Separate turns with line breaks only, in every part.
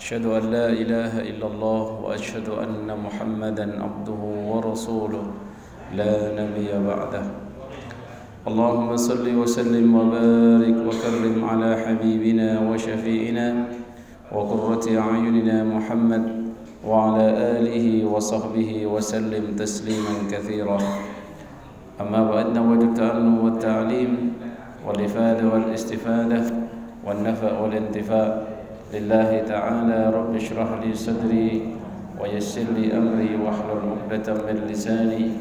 أشهد أن لا إله إلا الله وأشهد أن محمدا عبده ورسوله. لا نبي بعده. اللهم صل وسلم وبارك وكرم على حبيبنا وشفيئنا وقرة أعيننا محمد وعلى آله وصحبه وسلم تسليما كثيرا. أما بعد نود التألم والتعليم والإفادة والاستفادة والنفع والانتفاع لله تعالى رب اشرح لي صدري ويسر لي أمري واحلل عقدة من لساني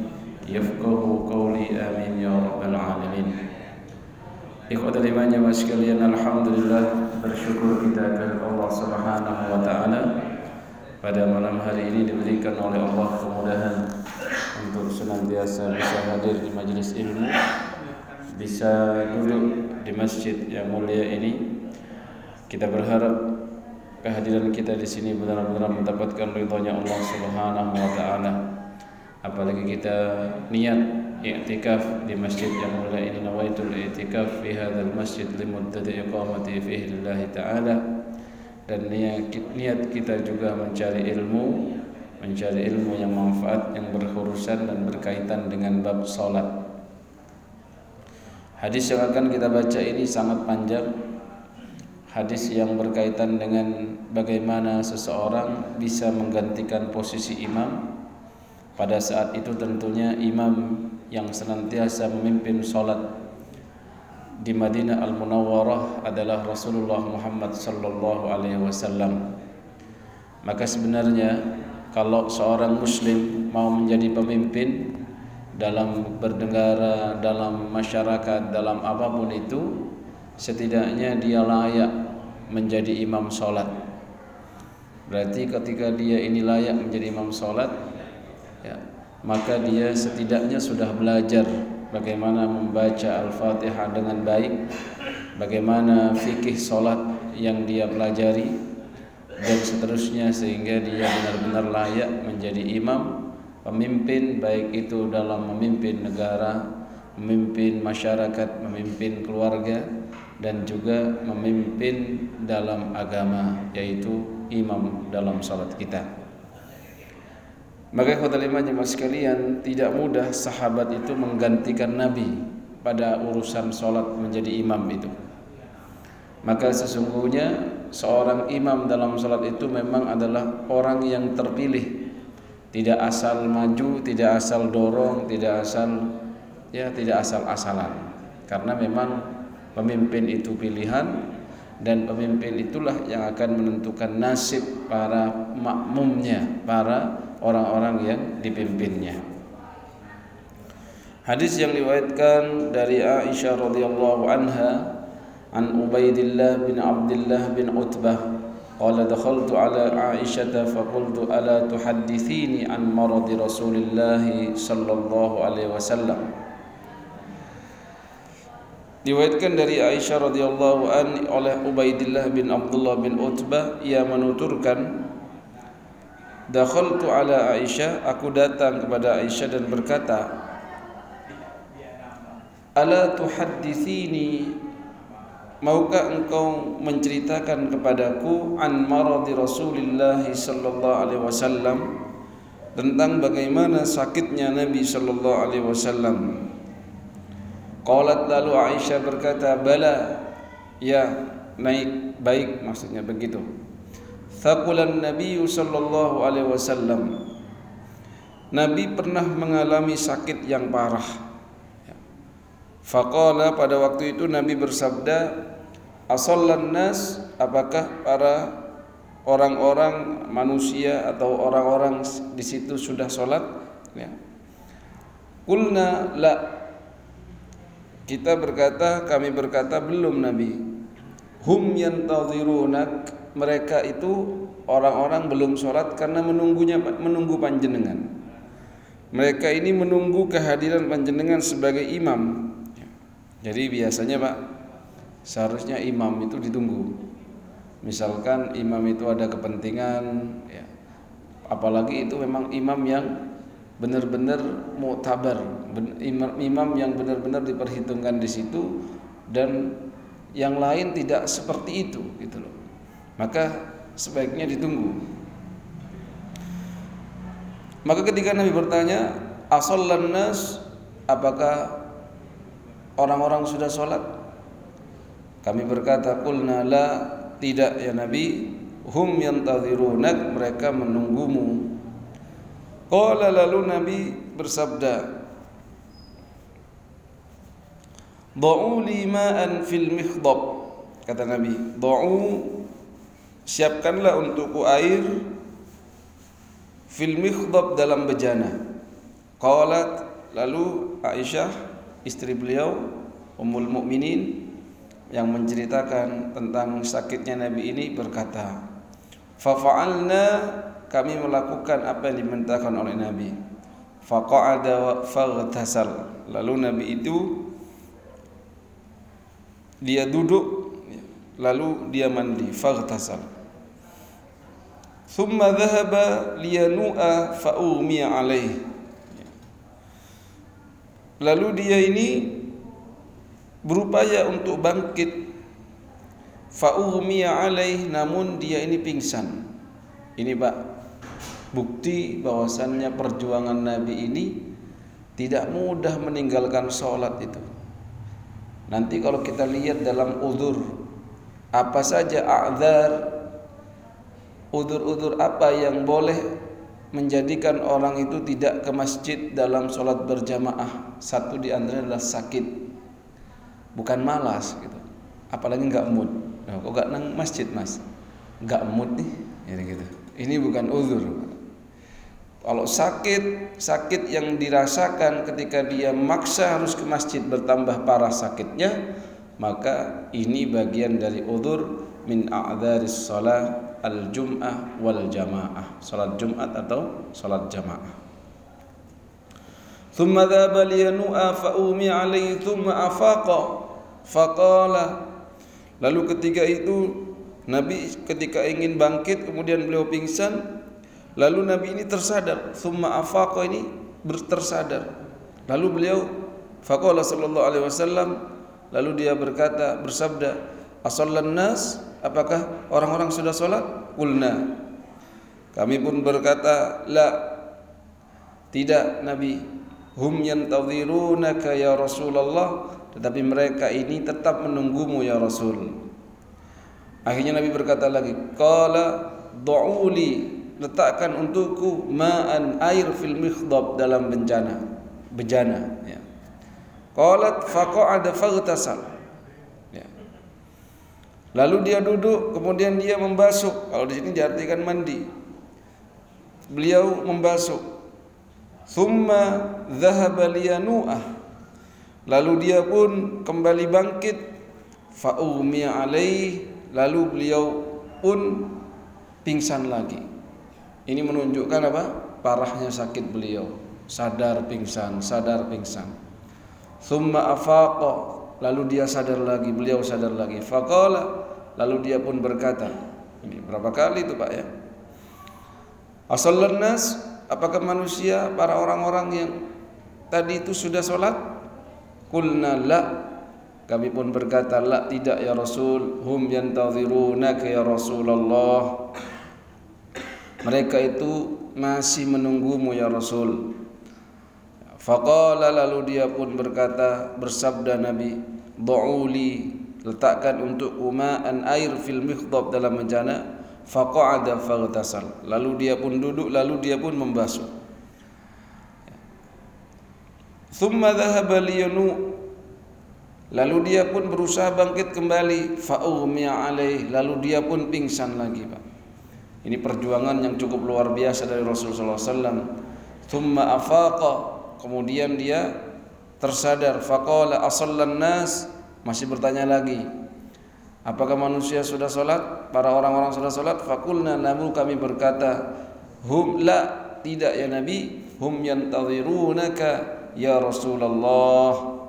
يفقه قولي آمين يا رب العالمين Ikhwatul iman jamaah sekalian Alhamdulillah bersyukur kita kepada Allah Subhanahu wa taala pada malam hari ini diberikan oleh Allah kemudahan untuk senantiasa bisa hadir di majelis ilmu bisa duduk di masjid yang mulia ini kita berharap kehadiran kita di sini benar-benar mendapatkan ridhonya Allah Subhanahu wa taala. Apalagi kita niat i'tikaf di masjid yang mulia ini nawaitul i'tikaf fi hadzal masjid limuddati iqamati fihi lillahi ta'ala. Dan niat, niat kita juga mencari ilmu mencari ilmu yang manfaat yang berurusan dan berkaitan dengan bab salat. Hadis yang akan kita baca ini sangat panjang hadis yang berkaitan dengan bagaimana seseorang bisa menggantikan posisi imam pada saat itu tentunya imam yang senantiasa memimpin solat di Madinah Al Munawwarah adalah Rasulullah Muhammad sallallahu alaihi wasallam. Maka sebenarnya kalau seorang muslim mau menjadi pemimpin dalam bernegara, dalam masyarakat, dalam apa pun itu, setidaknya dia layak menjadi imam solat. Berarti ketika dia ini layak menjadi imam solat, ya, maka dia setidaknya sudah belajar bagaimana membaca Al-Fatihah dengan baik, bagaimana fikih solat yang dia pelajari dan seterusnya sehingga dia benar-benar layak menjadi imam, pemimpin baik itu dalam memimpin negara, memimpin masyarakat, memimpin keluarga dan juga memimpin dalam agama yaitu imam dalam salat kita. Maka kata lima jemaah sekalian tidak mudah sahabat itu menggantikan Nabi pada urusan solat menjadi imam itu. Maka sesungguhnya seorang imam dalam solat itu memang adalah orang yang terpilih, tidak asal maju, tidak asal dorong, tidak asal ya tidak asal-asalan. Karena memang pemimpin itu pilihan dan pemimpin itulah yang akan menentukan nasib para makmumnya, para orang-orang yang dipimpinnya. Hadis yang diriwayatkan dari Aisyah radhiyallahu anha an Ubaidillah bin Abdullah bin Utbah قال دخلت على عائشة فقلت ألا تحدثيني عن مرض رسول الله صلى الله عليه وسلم Diriwayatkan dari Aisyah radhiyallahu an oleh Ubaidillah bin Abdullah bin Utbah ia menuturkan Dakhaltu ala Aisyah, aku datang kepada Aisyah dan berkata, Ala tuhaddithini Maukah engkau menceritakan kepadaku an maradi Rasulullah sallallahu alaihi wasallam tentang bagaimana sakitnya Nabi sallallahu alaihi wasallam. Qalat lalu Aisyah berkata, "Bala." Ya, naik baik maksudnya begitu. Thaqulan Nabi sallallahu alaihi wasallam. Nabi pernah mengalami sakit yang parah. Faqala pada waktu itu Nabi bersabda, "Asallan nas, apakah para orang-orang manusia atau orang-orang di situ sudah sholat?" Ya. Kulna la. Kita berkata, kami berkata belum Nabi. Hum yantadhirunak mereka itu orang-orang belum sholat karena menunggunya menunggu panjenengan. Mereka ini menunggu kehadiran panjenengan sebagai imam. Jadi biasanya Pak, seharusnya imam itu ditunggu. Misalkan imam itu ada kepentingan, ya, apalagi itu memang imam yang benar-benar muktabar, imam, yang benar-benar diperhitungkan di situ dan yang lain tidak seperti itu, gitu loh. Maka sebaiknya ditunggu. Maka ketika Nabi bertanya, "Asallan nas?" Apakah orang-orang sudah sholat? Kami berkata, "Qulna la." Tidak ya Nabi, hum yantadhirunak, mereka menunggumu. Qala lalu Nabi bersabda, "Dha'u li ma'an fil mikhdab." Kata Nabi, "Dha'u siapkanlah untukku air fil mikhdab dalam bejana qalat lalu Aisyah istri beliau Ummul Mukminin yang menceritakan tentang sakitnya Nabi ini berkata fa'alna kami melakukan apa yang dimintakan oleh Nabi. Faqa'ada faghtasal lalu Nabi itu dia duduk lalu dia mandi. Faghtasal Thumma dhahaba liyanu'a fa'umiya alaih. Lalu dia ini berupaya untuk bangkit. Fa'umiya alaih namun dia ini pingsan. Ini Pak bukti bahwasannya perjuangan Nabi ini tidak mudah meninggalkan sholat itu. Nanti kalau kita lihat dalam udur apa saja a'dzar udur-udur apa yang boleh menjadikan orang itu tidak ke masjid dalam sholat berjamaah? Satu di antara adalah sakit. Bukan malas gitu. Apalagi nggak mood. Nah, kok nggak nang masjid mas? Nggak mood nih. Ini gitu. Ini bukan udur kalau sakit sakit yang dirasakan ketika dia maksa harus ke masjid bertambah parah sakitnya maka ini bagian dari udur min a'dharis salat al-jum'ah wal jamaah. Salat Jumat atau salat jamaah. Dhaba liyanu'a fa umi alaihi thumma afaqa. Faqala. Lalu ketika itu Nabi ketika ingin bangkit kemudian beliau pingsan lalu Nabi ini tersadar thumma afaqa ini tersadar lalu beliau faqala sallallahu alaihi wasallam lalu dia berkata bersabda asallan nas apakah orang-orang sudah sholat? Kulna. Kami pun berkata, la. Tidak Nabi. Hum yantadhirunaka ya Rasulullah. Tetapi mereka ini tetap menunggumu ya Rasul. Akhirnya Nabi berkata lagi, Qala du'uli letakkan untukku ma'an air fil mikhdab dalam bencana. Bejana. Ya. Qalat faqa'ada faghtasal. Lalu dia duduk, kemudian dia membasuh. Kalau di sini diartikan mandi. Beliau membasuh. Thumma dhahaba liyanu'ah. Lalu dia pun kembali bangkit. Fa'umiya alaih. Lalu beliau pun pingsan lagi. Ini menunjukkan apa? Parahnya sakit beliau. Sadar pingsan, sadar pingsan. Thumma afaqa lalu dia sadar lagi, beliau sadar lagi. Faqala lalu dia pun berkata, ini berapa kali itu Pak ya? Asallan nas, apakah manusia para orang-orang yang tadi itu sudah sholat? Kulna la kami pun berkata la tidak ya Rasul hum yantazirunaka ya Rasulullah mereka itu masih menunggumu ya Rasul. Faqala lalu dia pun berkata bersabda Nabi Du'uli letakkan untuk umaan air fil mikhdab dalam menjana faqa'ada faghtasal. Lalu dia pun duduk lalu dia pun membasuh. Thumma dhahaba liyanu Lalu dia pun berusaha bangkit kembali fa'ughmiya alaih. Lalu dia pun pingsan lagi Pak. Ini perjuangan yang cukup luar biasa dari Rasulullah SAW. Thumma afaqa. Kemudian dia tersadar. Faqala asallan nas masih bertanya lagi apakah manusia sudah sholat para orang-orang sudah salat? Fakulna lalu kami berkata hum la tidak ya nabi. Hum yantazirunaka ya rasulullah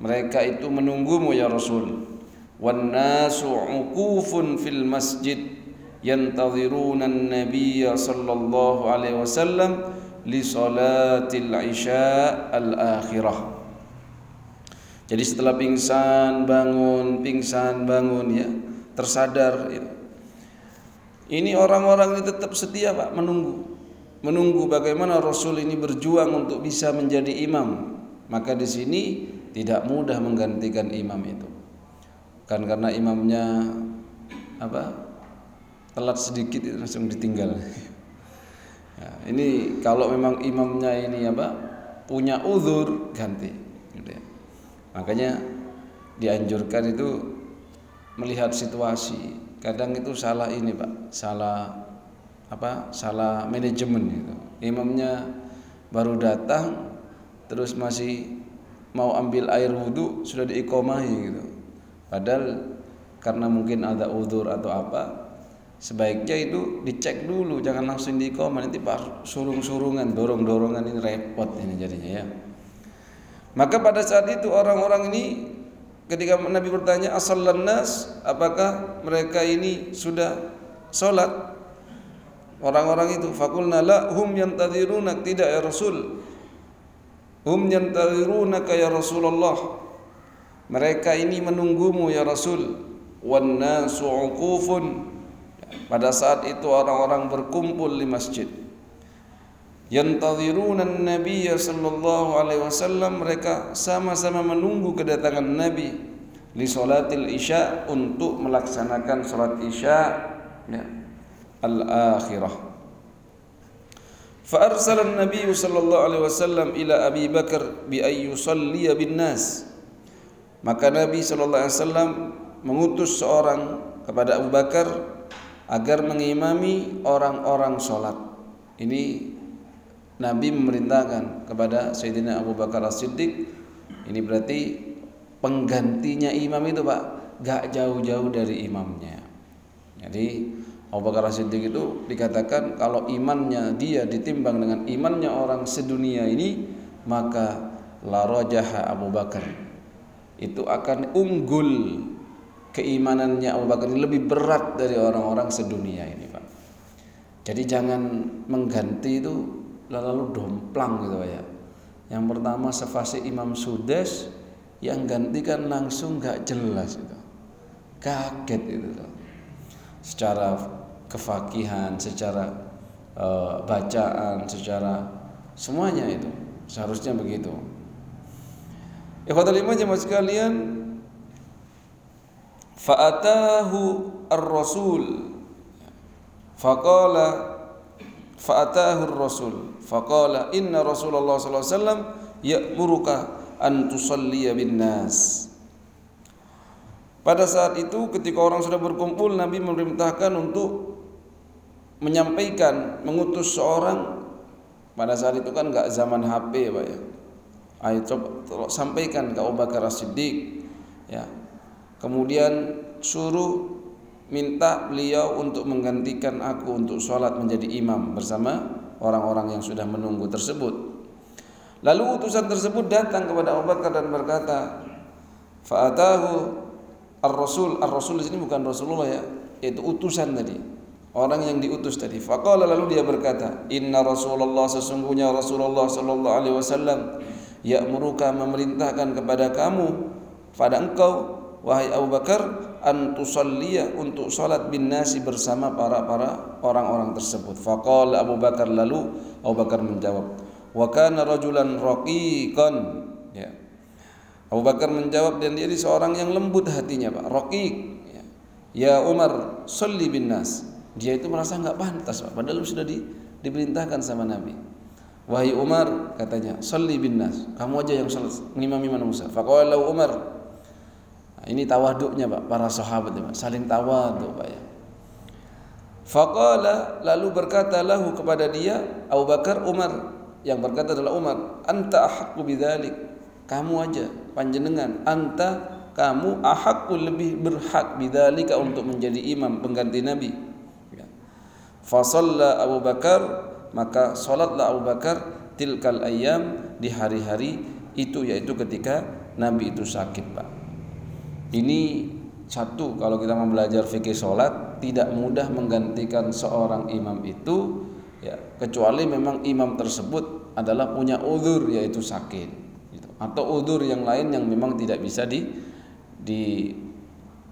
mereka itu menunggumu ya rasul. Wan nasu uqufun fil masjid yantaziruna an-nabiy sallallahu alaihi wasallam li salatil isya jadi setelah pingsan bangun, pingsan bangun ya, tersadar ya. Ini orang-orang ini tetap setia Pak menunggu. Menunggu bagaimana Rasul ini berjuang untuk bisa menjadi imam. Maka di sini tidak mudah menggantikan imam itu. Kan karena imamnya apa? Telat sedikit itu langsung ditinggal. Ya, ini kalau memang imamnya ini apa? punya uzur ganti Makanya dianjurkan itu melihat situasi. Kadang itu salah ini, Pak. Salah apa? Salah manajemen itu. Imamnya baru datang terus masih mau ambil air wudhu sudah diikomahi gitu. Padahal karena mungkin ada udur atau apa, sebaiknya itu dicek dulu, jangan langsung diikomah nanti pak surung-surungan, dorong-dorongan ini repot ini jadinya ya. Maka pada saat itu orang-orang ini ketika Nabi bertanya asal nas apakah mereka ini sudah solat orang-orang itu fakulna la hum yantadhiruna tidak ya Rasul. Hum yantadhirunaka ya Rasulullah. Mereka ini menunggumu ya Rasul. Wan nasu pada saat itu orang-orang berkumpul di masjid. Yantadhiruna Nabi sallallahu alaihi wasallam mereka sama-sama menunggu kedatangan Nabi li salatil isya untuk melaksanakan salat isya ya, al-akhirah. Fa arsala an-nabiy sallallahu alaihi wasallam ila Abi Bakar bi ay yusalli nas. Maka Nabi sallallahu alaihi wasallam mengutus seorang kepada Abu Bakar agar mengimami orang-orang salat ini Nabi memerintahkan kepada Sayyidina Abu Bakar As-Siddiq. Ini berarti penggantinya imam itu Pak. Gak jauh-jauh dari imamnya. Jadi Abu Bakar As-Siddiq itu dikatakan kalau imannya dia ditimbang dengan imannya orang sedunia ini maka la Abu Bakar. Itu akan unggul keimanannya Abu Bakar ini lebih berat dari orang-orang sedunia ini Pak jadi jangan mengganti itu lalu domplang gitu ya. Yang pertama sefase Imam Sudes yang gantikan langsung gak jelas itu. Kaget itu. Secara kefakihan, secara uh, bacaan, secara semuanya itu seharusnya begitu. Ikhwatul iman jemaah sekalian, fa'atahu ar-rasul. Faqala fa'atahu ar-rasul. Faqala inna Rasulullah sallallahu alaihi wasallam ya'muruka an tusalliya bin nas pada saat itu ketika orang sudah berkumpul Nabi memerintahkan untuk menyampaikan mengutus seorang. Pada saat itu kan nggak zaman HP ya Pak ya. Ayo coba sampaikan ke Abu Bakar As-Siddiq ya kemudian suruh minta beliau untuk menggantikan aku untuk sholat menjadi imam bersama orang-orang yang sudah menunggu tersebut. Lalu utusan tersebut datang kepada Abu Bakar dan berkata, "Fa'atahu ar-rasul." Ar-rasul di sini bukan Rasulullah ya, itu utusan tadi. Orang yang diutus tadi. Faqala lalu dia berkata, "Inna Rasulullah sesungguhnya Rasulullah sallallahu alaihi wasallam ya'muruka memerintahkan kepada kamu pada engkau wahai Abu Bakar an tusalliya untuk salat bin nasi bersama para para orang-orang tersebut. Faqal Abu Bakar lalu Abu Bakar menjawab, wa kana rajulan raqiqan. Ya. Abu Bakar menjawab dan dia seorang yang lembut hatinya, Pak. Raqiq. Ya. ya Umar, salli bin nas. Dia itu merasa enggak pantas, Pak. Padahal sudah di, diperintahkan sama Nabi. Wahai Umar, katanya, salli bin nas. Kamu aja yang salat ngimami manusia. Faqala Umar, ini tawaduknya Pak, para sahabat Pak, saling tawaduk Pak ya. Lalu berkata lahu kepada dia Abu Bakar Umar yang berkata adalah Umar, anta ahqqu bidzalik. Kamu aja panjenengan anta kamu ahakku lebih berhak bidzalika untuk menjadi imam pengganti Nabi. Ya. Fasalla Abu Bakar maka salatlah Abu Bakar tilkal ayam di hari-hari itu yaitu ketika Nabi itu sakit, Pak. Ini satu kalau kita mau belajar fikih salat tidak mudah menggantikan seorang imam itu ya kecuali memang imam tersebut adalah punya uzur yaitu sakit gitu. atau uzur yang lain yang memang tidak bisa di di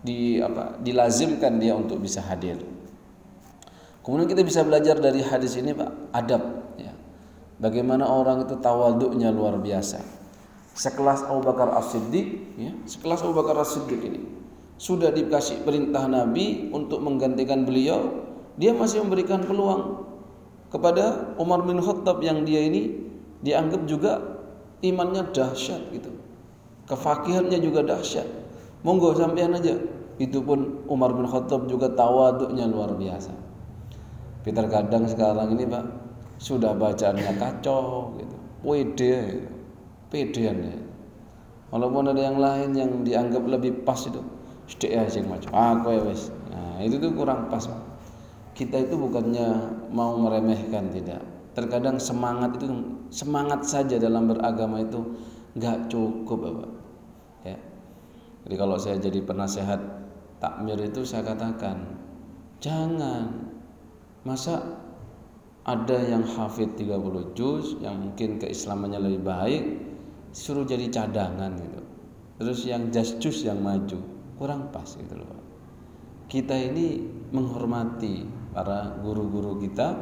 di apa dilazimkan dia untuk bisa hadir. Kemudian kita bisa belajar dari hadis ini Pak adab ya. Bagaimana orang itu tawaduknya luar biasa. Sekelas Abu Bakar As-Siddiq ya, sekelas Abu Bakar As-Siddiq ini sudah dikasih perintah Nabi untuk menggantikan beliau, dia masih memberikan peluang kepada Umar bin Khattab yang dia ini dianggap juga imannya dahsyat gitu. Kefakihannya juga dahsyat. Monggo sampean aja. Itu pun Umar bin Khattab juga tawaduknya luar biasa. Peter kadang sekarang ini pak sudah bacaannya kacau gitu. Pede gitu. Pedean ya walaupun ada yang lain yang dianggap lebih pas itu sedek ya sing macam aku ya wes. Nah itu tuh kurang pas kita itu bukannya mau meremehkan tidak. Terkadang semangat itu semangat saja dalam beragama itu nggak cukup bapak ya. Jadi kalau saya jadi penasehat takmir itu saya katakan jangan. Masa ada yang hafid 30 juz yang mungkin keislamannya lebih baik suruh jadi cadangan gitu. Terus yang just juz yang maju kurang pas gitu loh. Kita ini menghormati para guru-guru kita,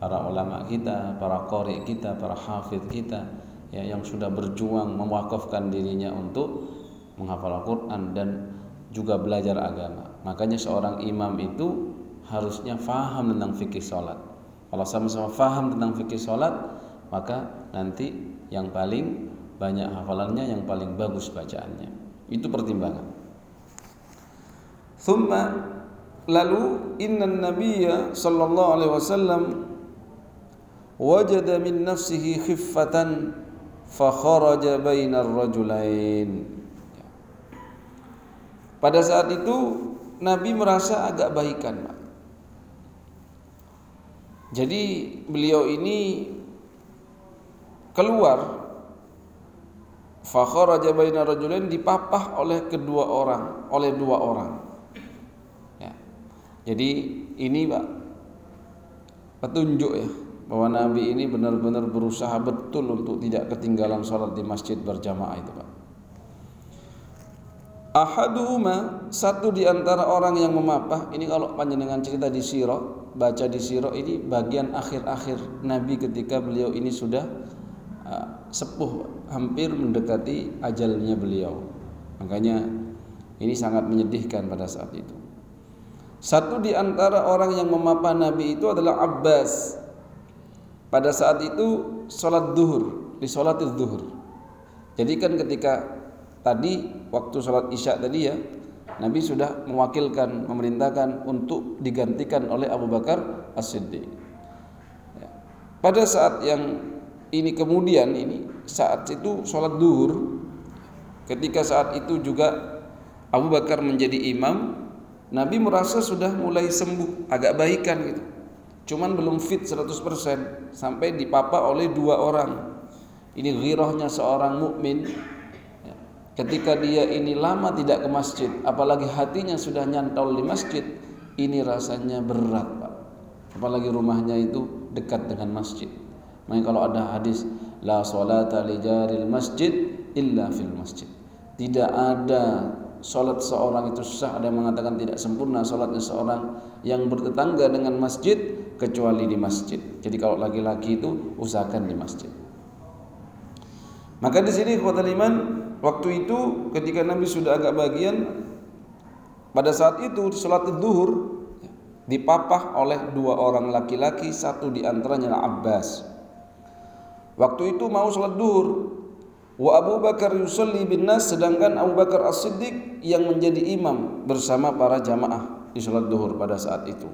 para ulama kita, para qori kita, para hafid kita ya yang sudah berjuang mewakafkan dirinya untuk menghafal Al-Quran dan juga belajar agama. Makanya seorang imam itu harusnya faham tentang fikih sholat. Kalau sama-sama faham tentang fikih sholat, maka nanti yang paling banyak hafalannya, yang paling bagus bacaannya. Itu pertimbangan. Thumma lalu inna nabiyya sallallahu alaihi wasallam wajada min nafsihi khiffatan fa kharaja bainar rajulain pada saat itu Nabi merasa agak baikan. Jadi beliau ini keluar fakharaja baina rajulain dipapah oleh kedua orang, oleh dua orang. Ya. Jadi ini Pak petunjuk ya bahwa Nabi ini benar-benar berusaha betul untuk tidak ketinggalan sholat di masjid berjamaah itu Pak. Ahaduhuma satu di antara orang yang memapah ini kalau panjenengan cerita di siro baca di siro ini bagian akhir-akhir Nabi ketika beliau ini sudah uh, sepuh hampir mendekati ajalnya beliau makanya ini sangat menyedihkan pada saat itu satu di antara orang yang memapah Nabi itu adalah Abbas pada saat itu sholat duhur di sholat duhur jadi kan ketika tadi waktu sholat isya tadi ya Nabi sudah mewakilkan memerintahkan untuk digantikan oleh Abu Bakar As-Siddiq. Ya. Pada saat yang ini kemudian ini saat itu sholat duhur. Ketika saat itu juga Abu Bakar menjadi imam Nabi merasa sudah mulai sembuh agak baikan gitu. Cuman belum fit 100% sampai dipapa oleh dua orang. Ini ghirahnya seorang mukmin. Ketika dia ini lama tidak ke masjid, apalagi hatinya sudah nyantol di masjid, ini rasanya berat, Pak. Apalagi rumahnya itu dekat dengan masjid. Makanya kalau ada hadis la salata li jaril masjid illa fil masjid. Tidak ada salat seorang itu sah ada yang mengatakan tidak sempurna salatnya seorang yang bertetangga dengan masjid kecuali di masjid. Jadi kalau laki-laki itu usahakan di masjid. Maka di sini khawatir iman waktu itu ketika Nabi sudah agak bagian pada saat itu sholat duhur dipapah oleh dua orang laki-laki satu di antaranya Abbas waktu itu mau sholat duhur wa Abu Bakar yusalli bin nas sedangkan Abu Bakar As-Siddiq yang menjadi imam bersama para jamaah di sholat duhur pada saat itu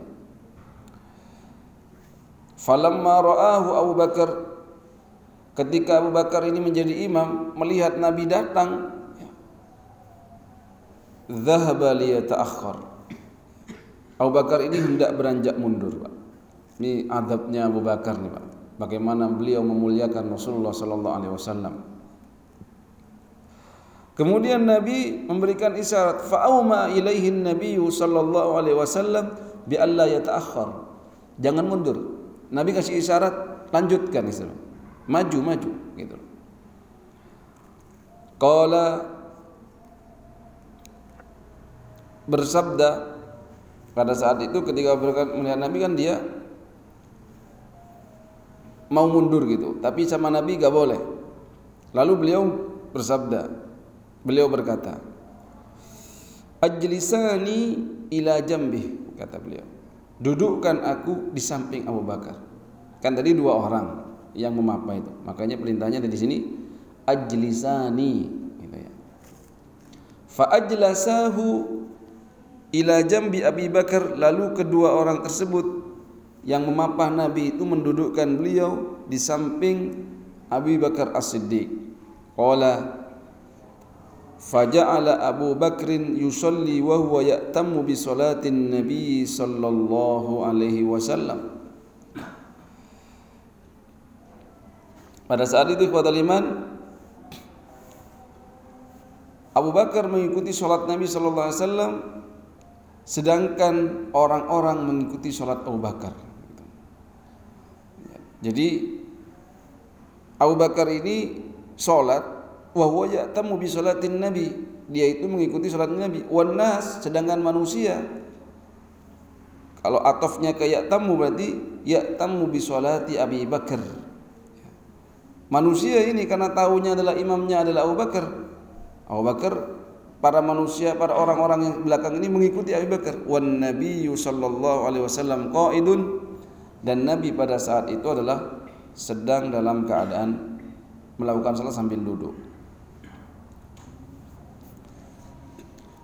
falamma ra'ahu Abu Bakar Ketika Abu Bakar ini menjadi imam, melihat Nabi datang, dhahaba liyata'akhkhar. Abu Bakar ini hendak beranjak mundur, Pak. Ini adabnya Abu Bakar nih, Pak. Bagaimana beliau memuliakan Rasulullah sallallahu alaihi wasallam. Kemudian Nabi memberikan isyarat fa'auma ilaihi Nabi sallallahu alaihi wasallam bi alla yata'akhkhar. Jangan mundur. Nabi kasih isyarat lanjutkan istilah. Maju maju gitu. Qala bersabda pada saat itu ketika melihat Nabi kan dia mau mundur gitu, tapi sama Nabi gak boleh. Lalu beliau bersabda, beliau berkata, Ajlisani ila jambi kata beliau. Dudukkan aku di samping Abu Bakar. Kan tadi dua orang yang memapa itu. Makanya perintahnya di sini ajlisani gitu ya. Fa ajlasahu ila jambi Abi Bakar lalu kedua orang tersebut yang memapah Nabi itu mendudukkan beliau di samping Abi Bakar As-Siddiq. Qala faja'ala Abu Bakrin yusalli wa huwa ya'tammu bi salatin Nabi sallallahu alaihi wasallam. Pada saat itu kepada liman Abu Bakar mengikuti sholat Nabi sallallahu alaihi wasallam sedangkan orang-orang mengikuti sholat Abu Bakar. Jadi Abu Bakar ini sholat wahwa ya'tamu bi sholatin Nabi. Dia itu mengikuti sholat Nabi. Wan nas sedangkan manusia kalau atofnya ke ya'tamu berarti ya'tamu bi sholati Abi Bakar. Manusia ini karena tahunya adalah imamnya adalah Abu Bakar. Abu Bakar para manusia, para orang-orang yang belakang ini mengikuti Abu Bakar. Wan Nabi sallallahu alaihi wasallam qaidun dan Nabi pada saat itu adalah sedang dalam keadaan melakukan salat sambil duduk.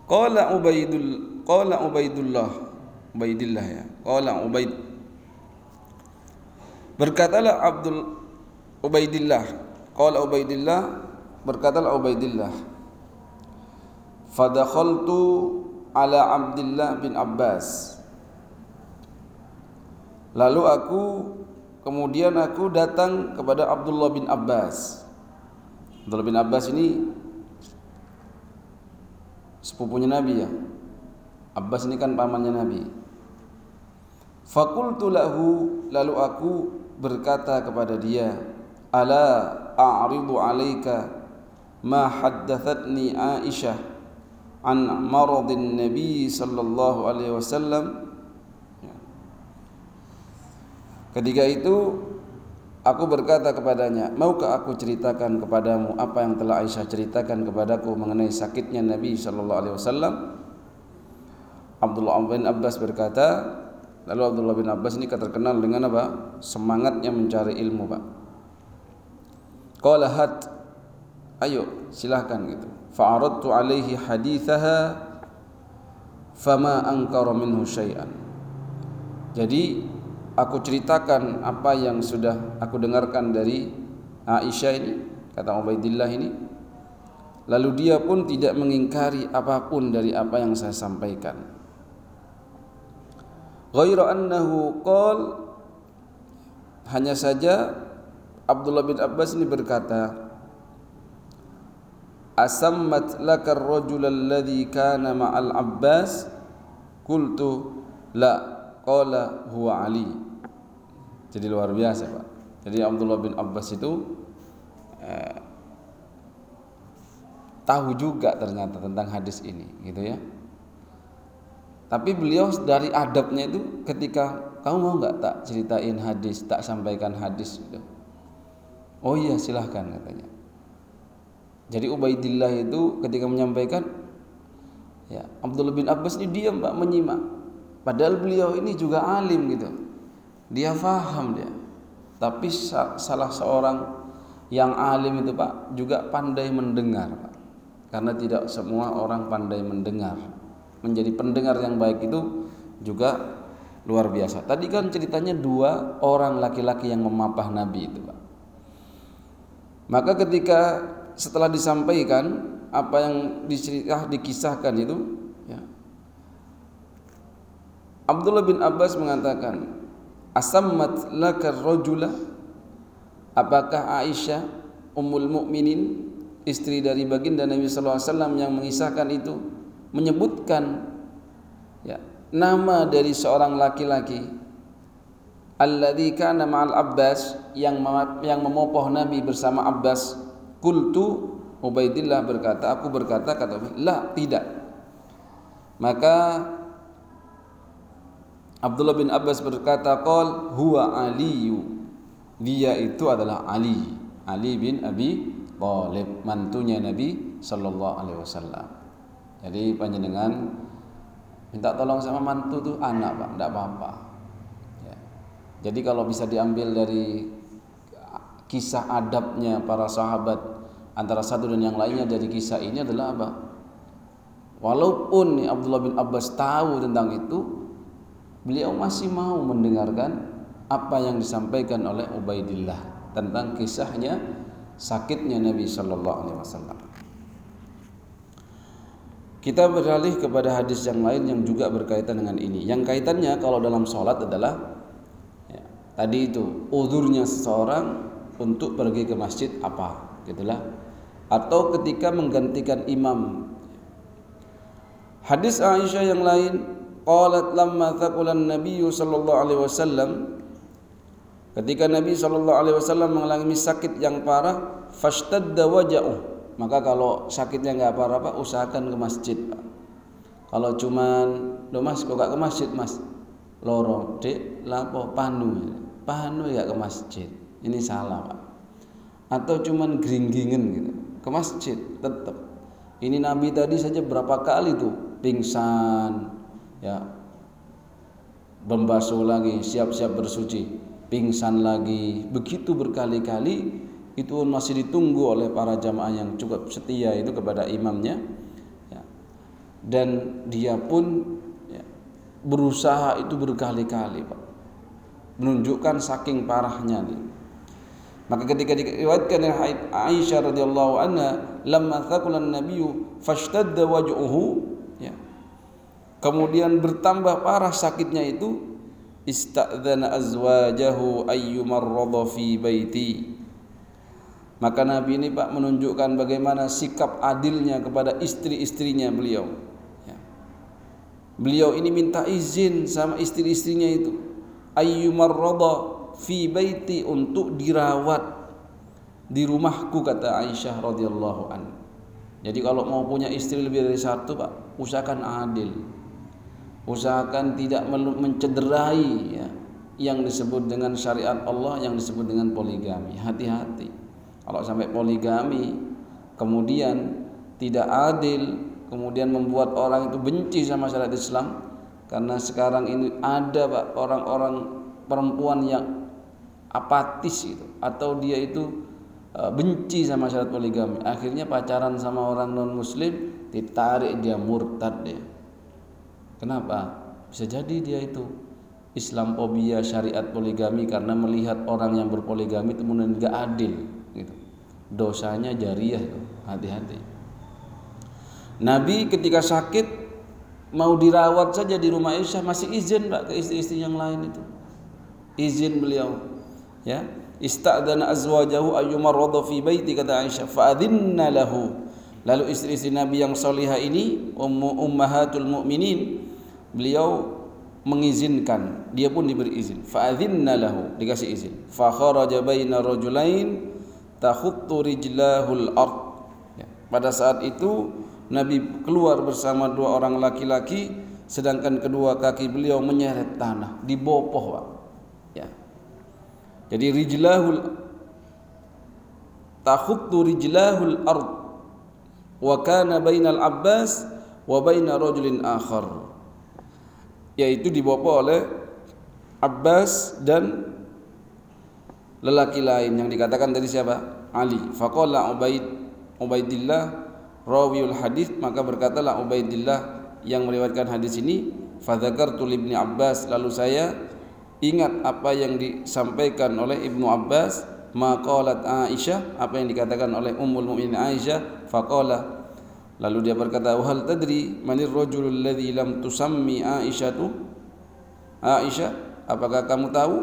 Qala Ubaidul qala Ubaidullah Ubaidillah ya. Qala Ubaid Berkatalah Abdul Ubaidillah Qala Ubaidillah berkatalah Ubaidillah Fadakhaltu ala Abdullah bin Abbas. Lalu aku kemudian aku datang kepada Abdullah bin Abbas. Abdullah bin Abbas ini sepupunya Nabi ya. Abbas ini kan pamannya Nabi. Fakultu lahu lalu aku berkata kepada dia, "Ala a'ridu 'alaika ma haddathatni Aisyah an maradin Nabi sallallahu alaihi wasallam Ketika itu aku berkata kepadanya, "Maukah aku ceritakan kepadamu apa yang telah Aisyah ceritakan kepadaku mengenai sakitnya Nabi sallallahu alaihi wasallam?" Abdullah bin Abbas berkata, lalu Abdullah bin Abbas ini terkenal dengan apa? Semangatnya mencari ilmu, Pak. Qala hat ayo silahkan gitu fa'aradtu alaihi hadithaha fama angkara minhu syai'an jadi aku ceritakan apa yang sudah aku dengarkan dari Aisyah ini kata Ubaidillah ini. Lalu dia pun tidak mengingkari apa pun dari apa yang saya sampaikan. Ghairu annahu qal hanya saja Abdullah bin Abbas ini berkata asammat laka ar-rajul alladhi kana ma'al Abbas? Qultu la qala huwa Ali jadi luar biasa Pak. Jadi Abdullah bin Abbas itu eh, tahu juga ternyata tentang hadis ini gitu ya. Tapi beliau dari adabnya itu ketika kamu mau nggak tak ceritain hadis tak sampaikan hadis? gitu. Oh iya silahkan katanya. Jadi Ubaidillah itu ketika menyampaikan ya Abdullah bin Abbas ini diam Pak menyimak. Padahal beliau ini juga alim gitu. Dia faham dia. Tapi salah seorang yang alim itu Pak juga pandai mendengar Pak. Karena tidak semua orang pandai mendengar. Menjadi pendengar yang baik itu juga luar biasa. Tadi kan ceritanya dua orang laki-laki yang memapah Nabi itu Pak. Maka ketika setelah disampaikan apa yang diceritakan dikisahkan itu ya. Abdullah bin Abbas mengatakan asammat laka rajula? Apakah Aisyah ummul mukminin istri dari baginda Nabi sallallahu alaihi wasallam yang mengisahkan itu menyebutkan ya nama dari seorang laki-laki? Alladzi kana ma'al Abbas yang yang memopoh Nabi bersama Abbas. Qultu Ubaidillah berkata aku berkata kata la tidak. Maka Abdullah bin Abbas berkata qol huwa aliyu. Dia itu adalah Ali. Ali bin Abi Thalib mantunya Nabi sallallahu alaihi wasallam. Jadi panjenengan minta tolong sama mantu tuh anak Pak enggak apa-apa. Ya. jadi kalau bisa diambil dari kisah adabnya para sahabat antara satu dan yang lainnya dari kisah ini adalah apa? Walaupun Abdullah bin Abbas tahu tentang itu beliau masih mau mendengarkan apa yang disampaikan oleh Ubaidillah tentang kisahnya sakitnya Nabi Shallallahu Alaihi Wasallam. Kita beralih kepada hadis yang lain yang juga berkaitan dengan ini. Yang kaitannya kalau dalam sholat adalah ya, tadi itu udurnya seseorang untuk pergi ke masjid apa, gitulah. Atau ketika menggantikan imam. Hadis Aisyah yang lain, qalat lamma thaqulan Nabi sallallahu alaihi wasallam Ketika Nabi Shallallahu Alaihi Wasallam mengalami sakit yang parah, fashtadda waja'u. Maka kalau sakitnya nggak parah pak, usahakan ke masjid pak. Kalau cuman, do mas, kok gak ke masjid mas? Lorong, dek, lapo, panu, panu ya ke masjid. Ini salah pak. Atau cuman geringgingen gitu, ke masjid tetap. Ini Nabi tadi saja berapa kali tuh pingsan, ya, membasuh lagi, siap-siap bersuci. Pingsan lagi. Begitu berkali-kali itu masih ditunggu oleh para jamaah yang cukup setia itu kepada imamnya. Ya. dan dia pun ya, berusaha itu berkali-kali Pak. Menunjukkan saking parahnya nih. Maka ketika diriwayatkan oleh Aisyah radhiyallahu anha lamma thaqulan nabiyyu fashtadda waj'uhu kemudian bertambah parah sakitnya itu istadzana azwajahu ayyumarradha fi baiti maka Nabi ini Pak menunjukkan bagaimana sikap adilnya kepada istri-istrinya beliau ya. beliau ini minta izin sama istri-istrinya itu ayyumarradha fi baiti untuk dirawat di rumahku kata Aisyah radhiyallahu an. Jadi kalau mau punya istri lebih dari satu Pak, usahakan adil usahakan tidak mencederai ya, yang disebut dengan syariat Allah yang disebut dengan poligami. Hati-hati. Kalau sampai poligami kemudian tidak adil kemudian membuat orang itu benci sama syariat Islam karena sekarang ini ada pak orang-orang perempuan yang apatis itu atau dia itu e, benci sama syarat poligami. Akhirnya pacaran sama orang non muslim ditarik dia murtad dia Kenapa? Bisa jadi dia itu Islamophobia syariat poligami karena melihat orang yang berpoligami kemudian gak adil gitu. Dosanya jariah hati-hati. Nabi ketika sakit mau dirawat saja di rumah Aisyah masih izin Pak ke istri-istri yang lain itu. Izin beliau. Ya. Ista'dana azwajahu ayyumar fi baiti kata Aisyah fa'adhinna lahu. Lalu istri-istri Nabi yang solihah ini ummahatul mu'minin beliau mengizinkan dia pun diberi izin. Fa'adhinna lahu dikasih izin. Fa kharaja baina rajulain takhuttu rijlahul ard. Ya. pada saat itu Nabi keluar bersama dua orang laki-laki sedangkan kedua kaki beliau menyeret tanah dibopoh Pak ya. Jadi rijlahul takhuttu rijlahul ard. Wa kana bainal Abbas wa baina rajulin akhar yaitu dibawa oleh Abbas dan lelaki lain yang dikatakan dari siapa? Ali. Faqala Ubaid Ubaidillah rawiul hadis maka berkatalah Ubaidillah yang meriwayatkan hadis ini fadzakartu ibni Abbas lalu saya ingat apa yang disampaikan oleh Ibnu Abbas maqalat Aisyah apa yang dikatakan oleh Ummul Mukminin Aisyah faqala Lalu dia berkata, "Hal tadri manir rajulul ladzi lam tusammi Aisyah tu?" Aisyah, apakah kamu tahu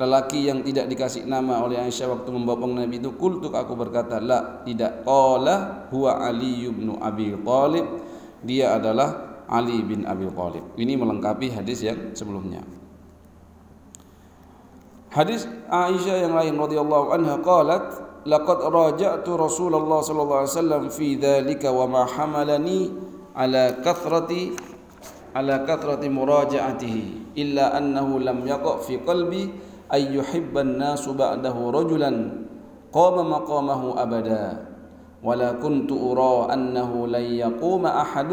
lelaki yang tidak dikasih nama oleh Aisyah waktu membopong Nabi itu? Kultu aku berkata, "La, tidak." Qala huwa Ali bin Abi Thalib. Dia adalah Ali bin Abi Thalib. Ini melengkapi hadis yang sebelumnya. Hadis Aisyah yang lain radhiyallahu anha qalat لقد راجعت رسول الله صلى الله عليه وسلم في ذلك وما حملني على كثرة على كثرة مراجعته إلا أنه لم يقع في قلبي أن يحب الناس بعده رجلا قام مقامه أبدا. ولا كنت أرى أنه لن يقوم أحد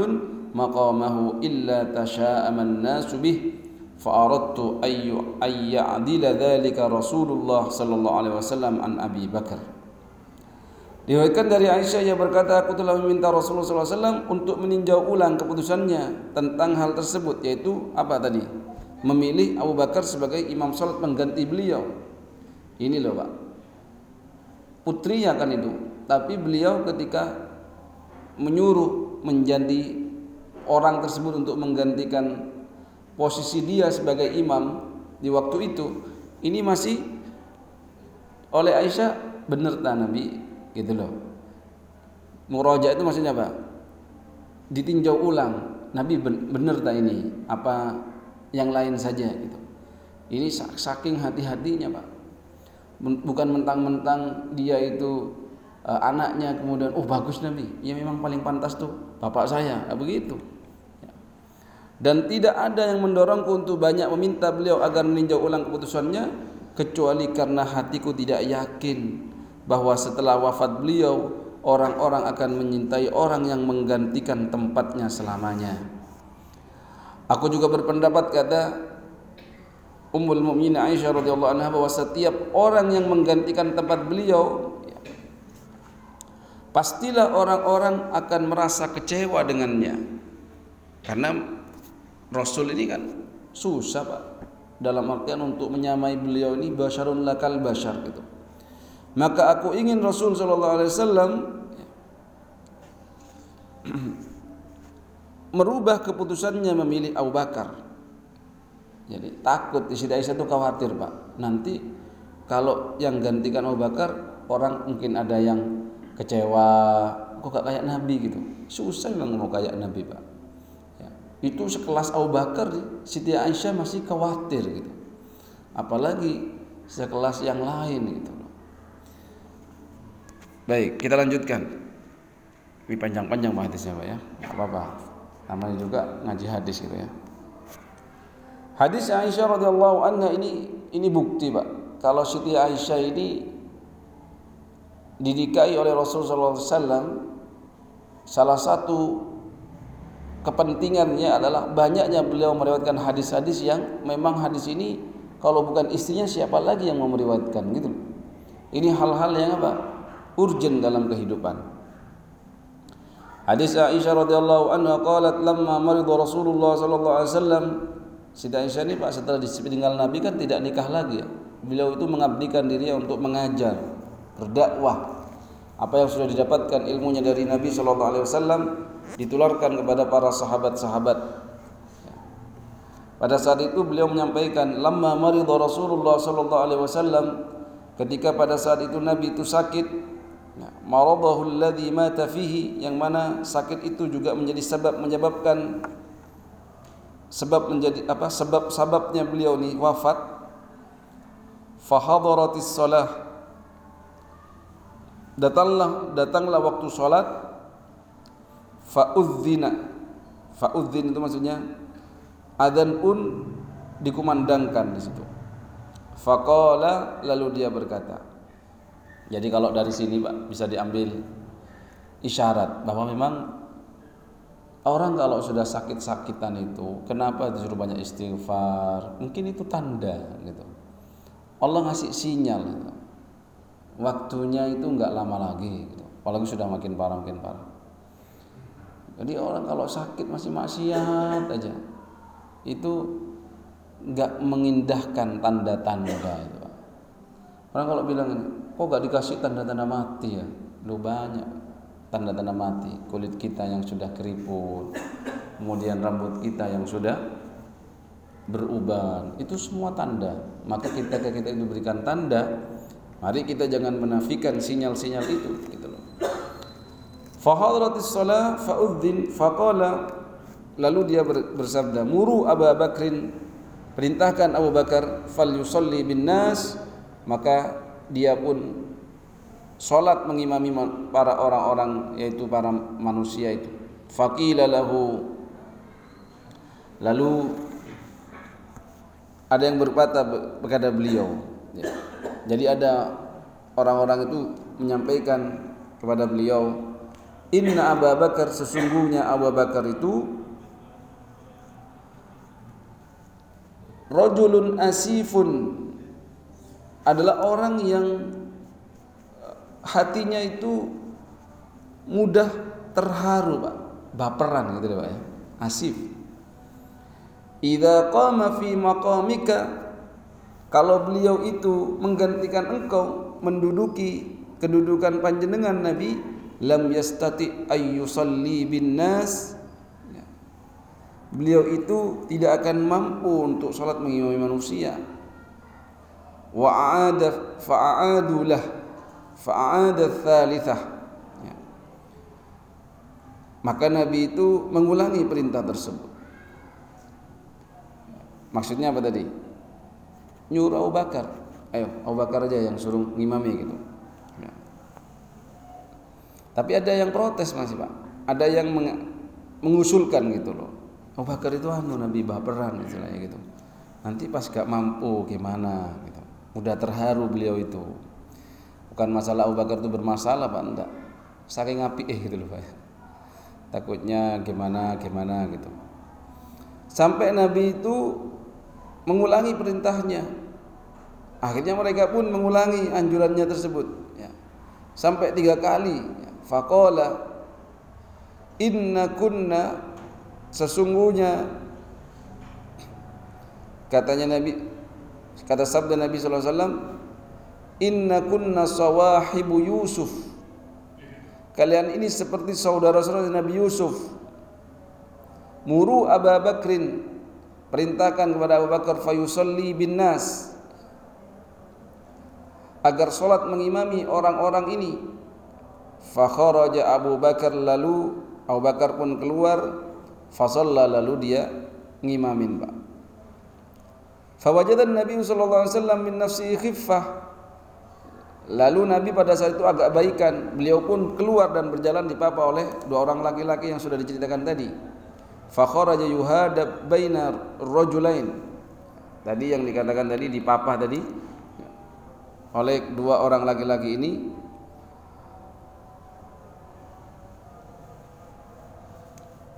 مقامه إلا تشاءم الناس به فأردت أن يعدل ذلك رسول الله صلى الله عليه وسلم عن أبي بكر. Diriwayatkan dari Aisyah yang berkata aku telah meminta Rasulullah SAW untuk meninjau ulang keputusannya tentang hal tersebut yaitu apa tadi? Memilih Abu Bakar sebagai imam salat mengganti beliau. Ini loh pak. Putrinya kan itu tapi beliau ketika menyuruh menjadi orang tersebut untuk menggantikan posisi dia sebagai imam di waktu itu ini masih oleh Aisyah benar tak Nabi gitu loh. Muroja itu maksudnya apa? Ditinjau ulang. Nabi benar tak ini? Apa yang lain saja gitu. Ini saking hati-hatinya pak. Bukan mentang-mentang dia itu uh, anaknya kemudian oh bagus Nabi. Ya memang paling pantas tuh bapak saya. Nah, begitu. Ya. dan tidak ada yang mendorongku untuk banyak meminta beliau agar meninjau ulang keputusannya kecuali karena hatiku tidak yakin bahwa setelah wafat beliau orang-orang akan menyintai orang yang menggantikan tempatnya selamanya. Aku juga berpendapat kata Ummul Mukminin Aisyah radhiyallahu anha bahwa setiap orang yang menggantikan tempat beliau pastilah orang-orang akan merasa kecewa dengannya. Karena Rasul ini kan susah Pak dalam artian untuk menyamai beliau ini basyarun lakal basyar gitu maka aku ingin Rasul sallallahu alaihi wasallam merubah keputusannya memilih Abu Bakar. Jadi takut Siti Aisyah itu khawatir pak. Nanti kalau yang gantikan Abu Bakar orang mungkin ada yang kecewa, kok gak kayak Nabi gitu. Susah memang mau kayak Nabi pak. Ya. Itu sekelas Abu Bakar, Siti Aisyah masih khawatir gitu. Apalagi sekelas yang lain gitu. Baik, kita lanjutkan. Ini panjang-panjang hadisnya Pak ya. Apa-apa. Namanya juga ngaji hadis gitu ya. Hadis Aisyah radhiyallahu anha ini ini bukti Pak. Kalau Siti Aisyah ini didikahi oleh Rasulullah SAW salah satu kepentingannya adalah banyaknya beliau meriwayatkan hadis-hadis yang memang hadis ini kalau bukan istrinya siapa lagi yang mau meriwayatkan gitu. Ini hal-hal yang apa? Urgent dalam kehidupan. Hadis Aisyah radhiyallahu anha qalat lamma marid Rasulullah sallallahu alaihi wasallam Siti Aisyah ini Pak setelah ditinggal Nabi kan tidak nikah lagi ya. Beliau itu mengabdikan dirinya untuk mengajar, berdakwah. Apa yang sudah didapatkan ilmunya dari Nabi sallallahu alaihi wasallam ditularkan kepada para sahabat-sahabat. Pada saat itu beliau menyampaikan lamma marid Rasulullah sallallahu alaihi wasallam ketika pada saat itu Nabi itu sakit Ya, maradahu alladhi mata fihi yang mana sakit itu juga menjadi sebab menyebabkan sebab menjadi apa sebab sebabnya beliau ni wafat. Fahadaratis salah. Datanglah datanglah waktu salat. Faudzina faudzin itu maksudnya adzan pun dikumandangkan di situ. Faqala lalu dia berkata jadi kalau dari sini Pak bisa diambil isyarat bahwa memang orang kalau sudah sakit-sakitan itu kenapa disuruh banyak istighfar? Mungkin itu tanda gitu. Allah ngasih sinyal gitu. Waktunya itu nggak lama lagi gitu. Apalagi sudah makin parah makin parah. Jadi orang kalau sakit masih maksiat aja itu nggak mengindahkan tanda-tanda itu. Orang kalau bilang kok gak dikasih tanda-tanda mati ya? Lu banyak. tanda-tanda mati, kulit kita yang sudah keriput, kemudian rambut kita yang sudah beruban, itu semua tanda. Maka kita kita itu berikan tanda, mari kita jangan menafikan sinyal-sinyal itu gitu loh. Fahadratis shalah fa'udzin faqala lalu dia bersabda, "Muru Abu Bakrin perintahkan Abu Bakar fal yusalli bin nas maka dia pun salat mengimami para orang-orang yaitu para manusia itu faqila lahu lalu ada yang berkata kepada beliau ya. jadi ada orang-orang itu menyampaikan kepada beliau inna Abu Bakar sesungguhnya Abu Bakar itu rajulun asifun adalah orang yang hatinya itu mudah terharu Pak. Baperan gitu Pak ya. Asif. Idza qama fi maqamika kalau beliau itu menggantikan engkau menduduki kedudukan panjenengan Nabi lam yastati ayyusalli bin nas ya. beliau itu tidak akan mampu untuk salat mengimami manusia wa aada fa'adu lah fa'ada thalithah ya. maka Nabi itu mengulangi perintah tersebut. Maksudnya apa tadi? Nyuruh Abu Bakar. Ayo Abu Bakar aja yang suruh ngimami gitu. Ya. tapi ada yang protes masih Pak. Ada yang meng mengusulkan gitu loh. Abu Bakar itu anu Nabi baperan istilahnya gitu. Nanti pas gak mampu gimana gitu mudah terharu beliau itu. Bukan masalah Abu Bakar itu bermasalah Pak enggak. Saking api eh gitu loh Pak. Takutnya gimana gimana gitu. Sampai Nabi itu mengulangi perintahnya. Akhirnya mereka pun mengulangi anjurannya tersebut ya. sampai tiga kali ya. fakola inna kunna sesungguhnya katanya Nabi kata sabda Nabi wasallam Inna kunna sawahibu Yusuf. Kalian ini seperti saudara-saudara Nabi Yusuf. Muru Abu Bakrin Perintahkan kepada Abu Bakar Fayusalli bin nas Agar solat mengimami orang-orang ini. Fakharaja Abu Bakar lalu Abu Bakar pun keluar. Fasalla lalu dia ngimamin Pak Fawajadan Nabi sallallahu alaihi wasallam min nafsi khiffah Lalu Nabi pada saat itu agak baikan, beliau pun keluar dan berjalan dipapa oleh dua orang laki-laki yang sudah diceritakan tadi. Fakharaja yuhadab baina rajulain. Tadi yang dikatakan tadi dipapa tadi oleh dua orang laki-laki ini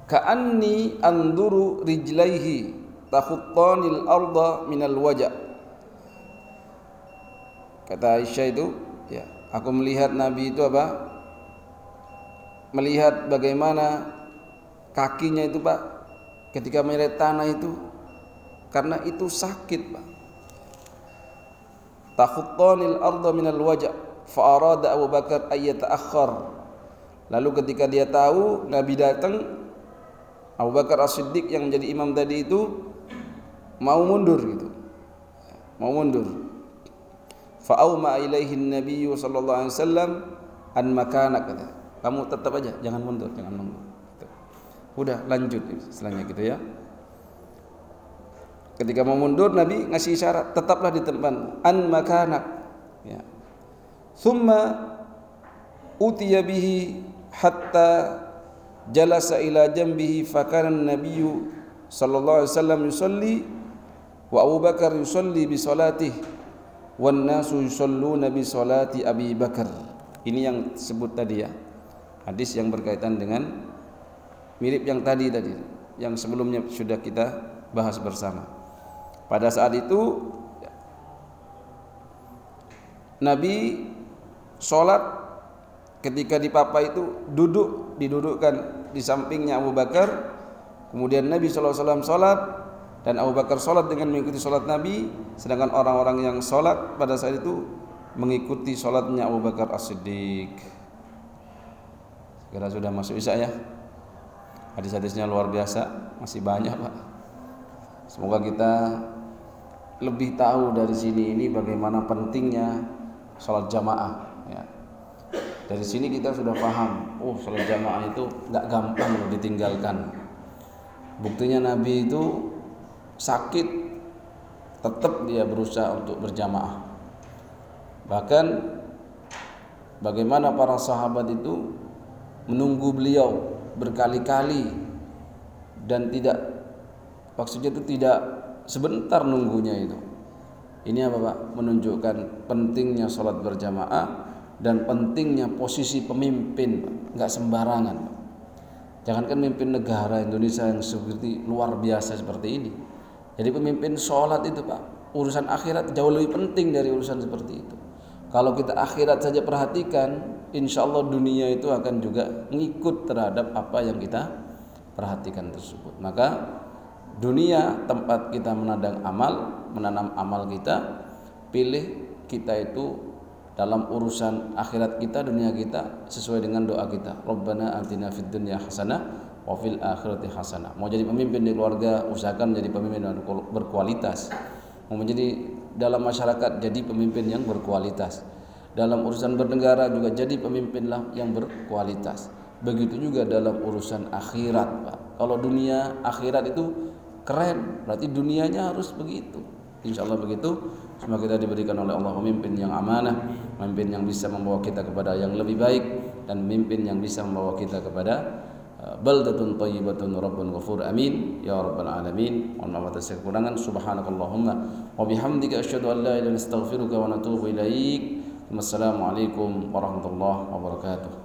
Ka'anni anduru rijlaihi takhuttanil arda minal wajah Kata Aisyah itu, ya, aku melihat Nabi itu apa? Melihat bagaimana kakinya itu, Pak, ketika menyeret tanah itu karena itu sakit, Pak. Takhuttanil arda minal wajah fa arada Abu Bakar ayyata'akhkhar. Lalu ketika dia tahu Nabi datang Abu Bakar As-Siddiq yang menjadi imam tadi itu mau mundur gitu. Mau mundur Fa'auma ilaihi Nabi sallallahu alaihi wasallam an makanak kata. Kamu tetap aja, jangan mundur, jangan mundur. Gitu. Udah lanjut istilahnya gitu ya. Ketika mau mundur Nabi ngasih isyarat, tetaplah di tempat an makanak. Ya. Thumma utiya bihi hatta jalasa ila jambihi fakana an-nabiyyu sallallahu alaihi wasallam yusalli wa Abu Bakar yusalli bi salatihi wan nasu yusalluna bi salati Abi Bakar. Ini yang sebut tadi ya. Hadis yang berkaitan dengan mirip yang tadi tadi, yang sebelumnya sudah kita bahas bersama. Pada saat itu Nabi sholat ketika di papa itu duduk didudukkan di sampingnya Abu Bakar kemudian Nabi SAW sholat dan Abu Bakar sholat dengan mengikuti sholat Nabi sedangkan orang-orang yang sholat pada saat itu mengikuti sholatnya Abu Bakar As-Siddiq Kira sudah masuk isya ya. Hadis-hadisnya luar biasa, masih banyak Pak. Semoga kita lebih tahu dari sini ini bagaimana pentingnya sholat jamaah. Ya. Dari sini kita sudah paham, oh sholat jamaah itu nggak gampang ditinggalkan. Buktinya Nabi itu sakit, tetap dia berusaha untuk berjamaah. Bahkan bagaimana para sahabat itu menunggu beliau berkali-kali dan tidak maksudnya itu tidak sebentar nunggunya itu. Ini apa Pak? Menunjukkan pentingnya sholat berjamaah dan pentingnya posisi pemimpin, nggak sembarangan. Pak. Jangankan memimpin negara Indonesia yang seperti luar biasa seperti ini. Jadi pemimpin sholat itu Pak, urusan akhirat jauh lebih penting dari urusan seperti itu. Kalau kita akhirat saja perhatikan, insya Allah dunia itu akan juga ngikut terhadap apa yang kita perhatikan tersebut. Maka dunia tempat kita menadang amal, menanam amal kita, pilih kita itu dalam urusan akhirat kita, dunia kita sesuai dengan doa kita. Rabbana atina fid dunya hasanah wa fil akhirati hasanah. Mau jadi pemimpin di keluarga, usahakan menjadi pemimpin yang berkualitas. Mau menjadi dalam masyarakat jadi pemimpin yang berkualitas. Dalam urusan bernegara juga jadi pemimpinlah yang berkualitas. Begitu juga dalam urusan akhirat, Pak. Kalau dunia akhirat itu keren, berarti dunianya harus begitu. Insya Allah begitu. Semoga kita diberikan oleh Allah pemimpin yang amanah, pemimpin yang bisa membawa kita kepada yang lebih baik dan pemimpin yang bisa membawa kita kepada بلدة طيبة رب غفور أمين. يا رب العالمين. والله تسير كرنا سبحانك اللهم وبحمدك أشهد أن لا إله إلا أنت أستغفرك ونتوب إليك. السلام عليكم ورحمة الله وبركاته.